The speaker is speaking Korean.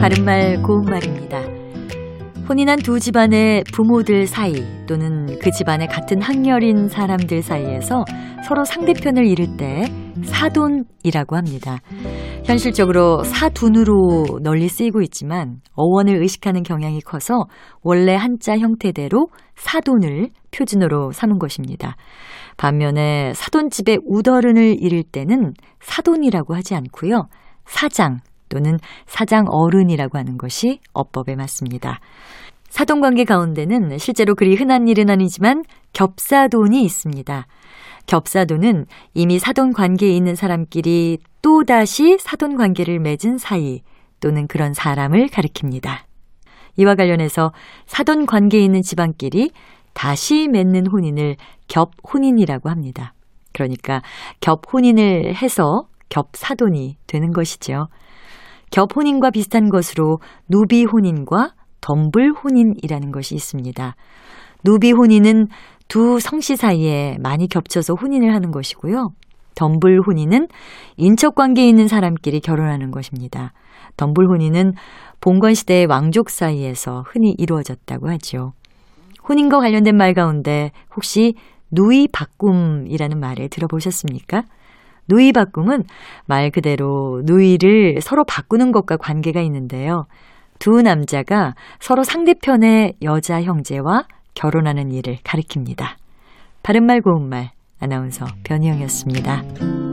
바른말 고운말입니다. 혼인한 두 집안의 부모들 사이 또는 그 집안의 같은 학렬인 사람들 사이에서 서로 상대편을 잃을 때 사돈이라고 합니다. 현실적으로 사둔으로 널리 쓰이고 있지만 어원을 의식하는 경향이 커서 원래 한자 형태대로 사돈을 표준어로 삼은 것입니다. 반면에 사돈집의 우더른을 잃을 때는 사돈이라고 하지 않고요. 사장 또는 사장 어른이라고 하는 것이 어법에 맞습니다. 사돈관계 가운데는 실제로 그리 흔한 일은 아니지만 겹사돈이 있습니다. 겹사돈은 이미 사돈 관계에 있는 사람끼리 또다시 사돈 관계를 맺은 사이 또는 그런 사람을 가리킵니다. 이와 관련해서 사돈 관계에 있는 집안끼리 다시 맺는 혼인을 겹혼인이라고 합니다. 그러니까 겹혼인을 해서 겹사돈이 되는 것이죠. 겹혼인과 비슷한 것으로 누비혼인과 덤불혼인이라는 것이 있습니다. 누비혼인은 두 성씨 사이에 많이 겹쳐서 혼인을 하는 것이고요. 덤불혼인은 인척 관계에 있는 사람끼리 결혼하는 것입니다. 덤불혼인은 봉건 시대의 왕족 사이에서 흔히 이루어졌다고 하죠. 혼인과 관련된 말 가운데 혹시 누이 바꿈이라는 말을 들어보셨습니까? 누이 바꿈은 말 그대로 누이를 서로 바꾸는 것과 관계가 있는데요. 두 남자가 서로 상대편의 여자 형제와 결혼하는 일을 가리킵니다. 바른말 고운말 아나운서 변희영이었습니다.